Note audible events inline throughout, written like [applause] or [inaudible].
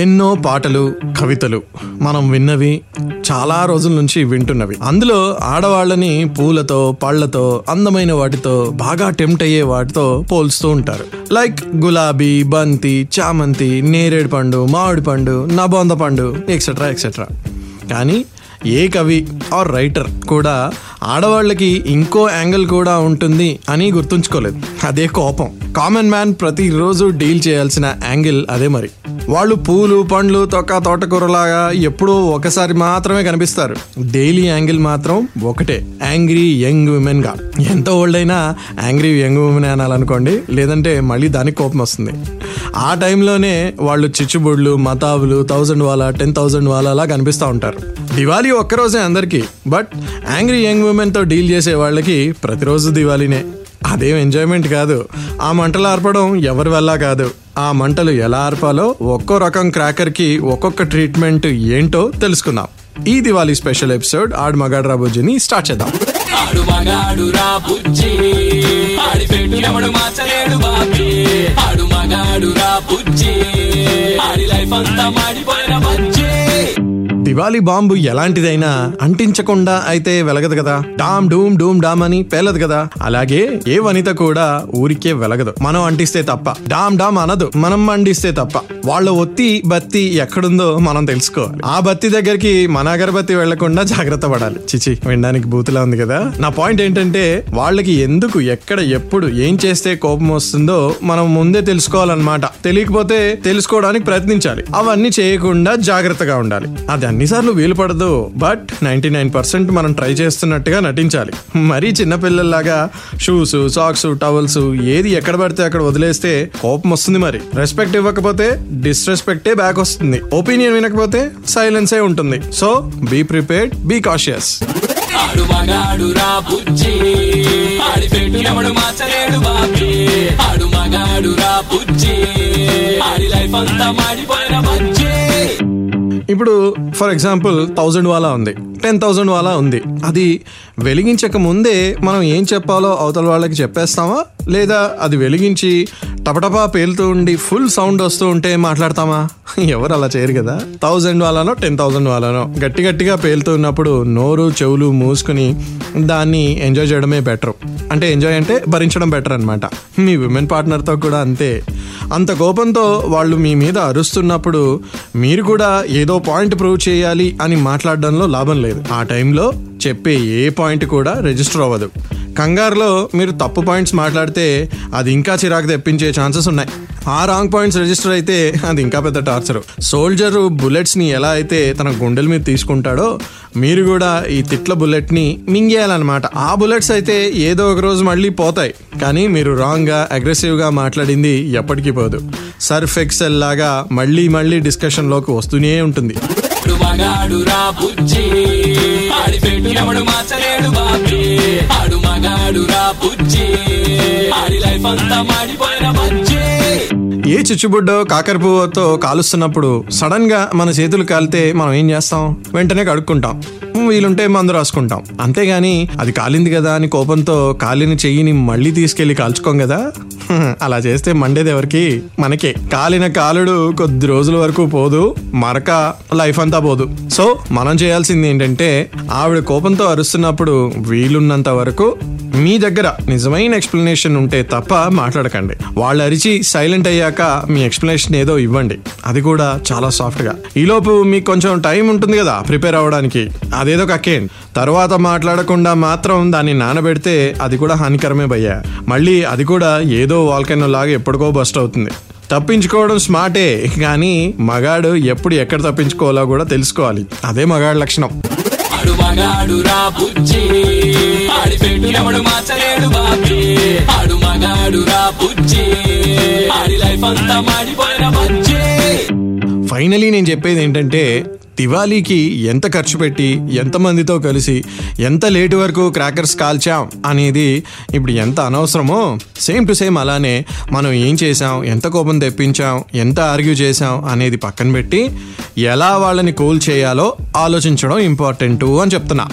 ఎన్నో పాటలు కవితలు మనం విన్నవి చాలా రోజుల నుంచి వింటున్నవి. అందులో ఆడవాళ్ళని పూలతో పళ్ళతో అందమైన వాటితో బాగా టెంప్ట్ అయ్యే వాటితో పోల్స్తూ ఉంటారు. లైక్ గులాబీ బంతి చామంతి నేరేడు పండు మామిడి పండు నబోంద పండు ఎక్సెట్రా ఎక్సెట్రా కానీ ఏ కవి ఆర్ రైటర్ కూడా ఆడవాళ్ళకి ఇంకో యాంగిల్ కూడా ఉంటుంది అని గుర్తుంచుకోలేదు. అదే కోపం. కామన్ మ్యాన్ ప్రతిరోజు డీల్ చేయాల్సిన యాంగిల్ అదే మరి. వాళ్ళు పూలు పండ్లు తొక్క తోటకూరలాగా ఎప్పుడూ ఒకసారి మాత్రమే కనిపిస్తారు. డైలీ యాంగిల్ మాత్రం ఒకటే. యాంగ్రీ యంగ్ ఉమెన్గా ఎంత ఓల్డ్ అయినా యాంగ్రీ యంగ్ ఉమెన్ అనాలనుకోండి లేదంటే మళ్ళీ దానికి కోపం వస్తుంది. ఆ టైంలోనే వాళ్ళు చిచ్చుబుడ్లు మతాబులు థౌజండ్ వాళ్ళ టెన్ థౌజండ్ వాళ్ళలా కనిపిస్తూ ఉంటారు. దివాళీ ఒక్కరోజే అందరికీ బట్ యాంగ్రీ యంగ్ ఉమెన్తో డీల్ చేసే వాళ్ళకి ప్రతిరోజు దివాళీనే. అదేం ఎంజాయ్మెంట్ కాదు. ఆ మంటలు ఆర్పడం ఎవరి వల్ల కాదు. ఆ మంటలు ఎలా ఆర్పాలో ఒక్కో రకం క్రాకర్కి ఒక్కొక్క ట్రీట్మెంట్ ఏంటో తెలుసుకుందాం. ఈ దివాళీ స్పెషల్ ఎపిసోడ్ ఆడు మగాడ్ రాబోజీని స్టార్ట్ చేద్దాం. ఆడు మగాడు రా బుజ్జి. ఆడి మార్చలేడు బాబీ. ఆడు మగాడు రా బుజ్జి. ఆడి లైఫ్ అంతా మాడిపోయిన బజ్జి. దివాళీ బాంబు ఎలాంటిదైనా అంటించకుండా అయితే వెలగదు కదా. డామ్ డూమ్ డూమ్ డామ్ అని పేలదు కదా. అలాగే ఏ వనిత కూడా ఊరికే వెలగదు. మనం అంటిస్తే తప్ప. డామ్ డామ్ అనదు. మనం అంటిస్తే తప్ప. వాళ్ళ ఒత్తి బత్తి ఎక్కడుందో మనం తెలుసుకోవాలి. ఆ బత్తి దగ్గరికి మన అగరబత్తి వెళ్ళకుండా జాగ్రత్త పడాలి. చిచి వినడానికి బూతులా ఉంది కదా. నా పాయింట్ ఏంటంటే వాళ్ళకి ఎందుకు ఎక్కడ ఎప్పుడు ఏం చేస్తే కోపం వస్తుందో మనం ముందే తెలుసుకోవాలన్నమాట. తెలియకపోతే తెలుసుకోవడానికి ప్రయత్నించాలి. అవన్నీ చేయకుండా జాగ్రత్తగా ఉండాలి. అది ఎన్నిసార్లు వీలు పడదు బట్ నైన్టీ నైన్ పర్సెంట్ మనం ట్రై చేస్తున్నట్టుగా నటించాలి. మరీ చిన్నపిల్లల్లాగా షూస్ సాక్స్ టవల్స్ ఏది ఎక్కడ పడితే అక్కడ వదిలేస్తే కోపం వస్తుంది మరి. రెస్పెక్ట్ ఇవ్వకపోతే డిస్రెస్పెక్టే బ్యాక్ వస్తుంది. ఒపీనియన్ వినకపోతే సైలెన్సే ఉంటుంది. So be prepared be cautious ఆడు మగాడు రా బుజ్జి. ఆడి బాబీ. ఆడు మగాడు రా బుజ్జి. ఆడి లైఫ్ అంతా మాడిపోయిన బజ్జి. ఇప్పుడు ఫర్ ఎగ్జాంపుల్ థౌజండ్ వాలా ఉంది. టెన్ థౌజండ్ వాలా ఉంది. అది వెలిగించక ముందే మనం ఏం చెప్పాలో అవతల వాళ్ళకి చెప్పేస్తామా? లేదా అది వెలిగించి టపటపా పేలుతూ ఉండి ఫుల్ సౌండ్ వస్తూ ఉంటే మాట్లాడతామా? ఎవరు అలా చేయరు కదా. థౌజండ్ వాళ్ళనో టెన్ థౌజండ్ వాళ్ళనో గట్టి గట్టిగా పేలుతూ ఉన్నప్పుడు నోరు చెవులు మూసుకుని దాన్ని ఎంజాయ్ చేయడమే బెటర్ అంటే ఎంజాయ్ అంటే భరించడం బెటర్ అనమాట మీ విమెన్ పార్ట్నర్తో కూడా అంతే. అంత కోపంతో వాళ్ళు మీ మీద అరుస్తున్నప్పుడు మీరు కూడా ఏదో పాయింట్ ప్రూవ్ చేయాలి అని మాట్లాడడంలో లాభం లేదు. ఆ టైంలో చెప్పే ఏ పాయింట్ కూడా రిజిస్టర్ అవ్వదు. కంగారులో మీరు తప్పు పాయింట్స్ మాట్లాడితే అది ఇంకా చిరాకు తెప్పించే ఛాన్సెస్ ఉన్నాయి. ఆ రాంగ్ పాయింట్స్ రిజిస్టర్ అయితే అది ఇంకా పెద్ద టార్చర్. సోల్జర్ బుల్లెట్స్ని ఎలా అయితే తన గుండెల మీద తీసుకుంటాడో మీరు కూడా ఈ తిట్ల బుల్లెట్ని మింగేయాలన్నమాట. ఆ బుల్లెట్స్ అయితే ఏదో ఒక రోజు మళ్ళీ పోతాయి. కానీ మీరు రాంగ్గా అగ్రెసివ్గా మాట్లాడింది ఎప్పటికీ పోదు. సర్ఫ్ ఎక్సెల్ లాగా మళ్ళీ మళ్ళీ డిస్కషన్లోకి వస్తూనే ఉంటుంది. ఆడి లైఫ్ అంతా ఏ చిచ్చుబుడ్డో కాకర పువ్వుతో కాలుస్తున్నప్పుడు సడన్గా మన చేతులు కాలితే మనం ఏం చేస్తాం? వెంటనే కడుక్కుంటాం. వీలుంటే మందు రాసుకుంటాం. అంతేగాని అది కాలింది కదా అని కోపంతో కాలిన చెయ్యిని మళ్ళీ తీసుకెళ్ళి కాల్చుకోం కదా? [laughs] అలా చేస్తే మండేది ఎవరికి మనకే. కాలిన కాలుడు కొద్ది రోజుల వరకు పోదు మరక లైఫ్ అంతా పోదు. సో మనం చేయాల్సింది ఏంటంటే ఆవిడ కోపంతో అరుస్తున్నప్పుడు వీలున్నంత వరకు మీ దగ్గర నిజమైన ఎక్స్ప్లెనేషన్ ఉంటే తప్ప మాట్లాడకండి. వాళ్ళు అరిచి సైలెంట్ అయ్యాక మీ ఎక్స్ప్లెనేషన్ ఏదో ఇవ్వండి. అది కూడా చాలా సాఫ్ట్గా. ఈలోపు మీకు కొంచెం టైం ఉంటుంది కదా ప్రిపేర్ అవ్వడానికి. అదేదో కక్కేయండి. తర్వాత మాట్లాడకుండా మాత్రం దాన్ని నానబెడితే అది కూడా హానికరమే భయ్యా. మళ్ళీ అది కూడా ఏదో వాల్కెనో లాగా ఎప్పటికో బస్ట్ అవుతుంది. తప్పించుకోవడం స్మార్టే కానీ మగాడు ఎప్పుడు ఎక్కడ తప్పించుకోవాలో కూడా తెలుసుకోవాలి. అదే మగాడి లక్షణం. ఫైనలీ నేను చెప్పేది ఏంటంటే దివాళీకి ఎంత ఖర్చు పెట్టి ఎంతమందితో కలిసి ఎంత లేటు వరకు క్రాకర్స్ కాల్చాం అనేది ఇప్పుడు ఎంత అనవసరమో సేమ్ టు సేమ్ అలానే మనం ఏం చేసాం ఎంత కోపం తెప్పించాం ఎంత ఆర్గ్యూ చేసాం అనేది పక్కన పెట్టి ఎలా వాళ్ళని కూల్ చేయాలో ఆలోచించడం ఇంపార్టెంటు అని చెప్తున్నా.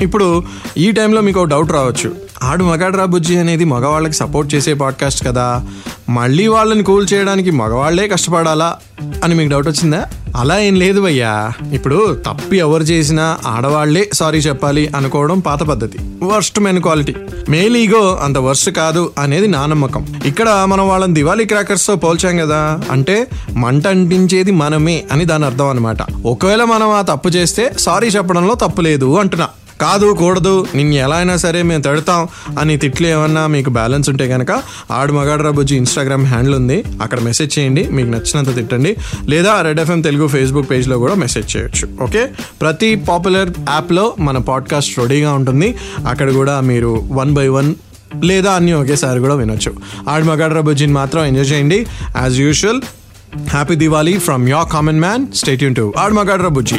ఇప్పుడు ఈ టైంలో మీకు ఒక డౌట్ రావచ్చు. ఆడు మగాడ్రా బుజ్జి అనేది మగవాళ్ళకి సపోర్ట్ చేసే పాడ్కాస్ట్ కదా. మళ్ళీ వాళ్ళని కూల్ చేయడానికి మగవాళ్ళే కష్టపడాలా అని మీకు డౌట్ వచ్చిందా? అలా ఏం లేదు భయ్యా. ఇప్పుడు తప్పి ఎవరు చేసినా ఆడవాళ్ళే సారీ చెప్పాలి అనుకోవడం పాత పద్ధతి. Worst men quality male ego అంత వర్స్ట్ కాదు అనేది నా నమ్మకం. ఇక్కడ మనం వాళ్ళని దివాళీ క్రాకర్స్తో పోల్చాం కదా. అంటే మంట అంటించేది మనమే అని దాని అర్థం అనమాట ఒకవేళ మనం ఆ తప్పు చేస్తే సారీ చెప్పడంలో తప్పు లేదు అంటున్నా. కాదు కూడదు నిన్ను ఎలా అయినా సరే మేము తిడతాం అని తిట్లు ఏమన్నా మీకు బ్యాలెన్స్ ఉంటే కనుక ఆడు మగాడ్రా బుజ్జి ఇన్స్టాగ్రామ్ హ్యాండిల్ ఉంది. అక్కడ మెసేజ్ చేయండి మీకు నచ్చినంత తిట్టండి. లేదా రెడ్ ఎఫ్ఎం తెలుగు ఫేస్బుక్ పేజ్లో కూడా మెసేజ్ చేయొచ్చు. ఓకే ప్రతి పాపులర్ యాప్లో మన పాడ్కాస్ట్ రెడీగా ఉంటుంది. అక్కడ కూడా మీరు వన్ బై వన్ లేదా అన్ని ఒకేసారి కూడా వినొచ్చు. ఆడు మగాడ్రా బుజ్జిని మాత్రం ఎంజాయ్ చేయండి. As usual happy Diwali from your common man stay tuned to Aadu Magaadra Bujji.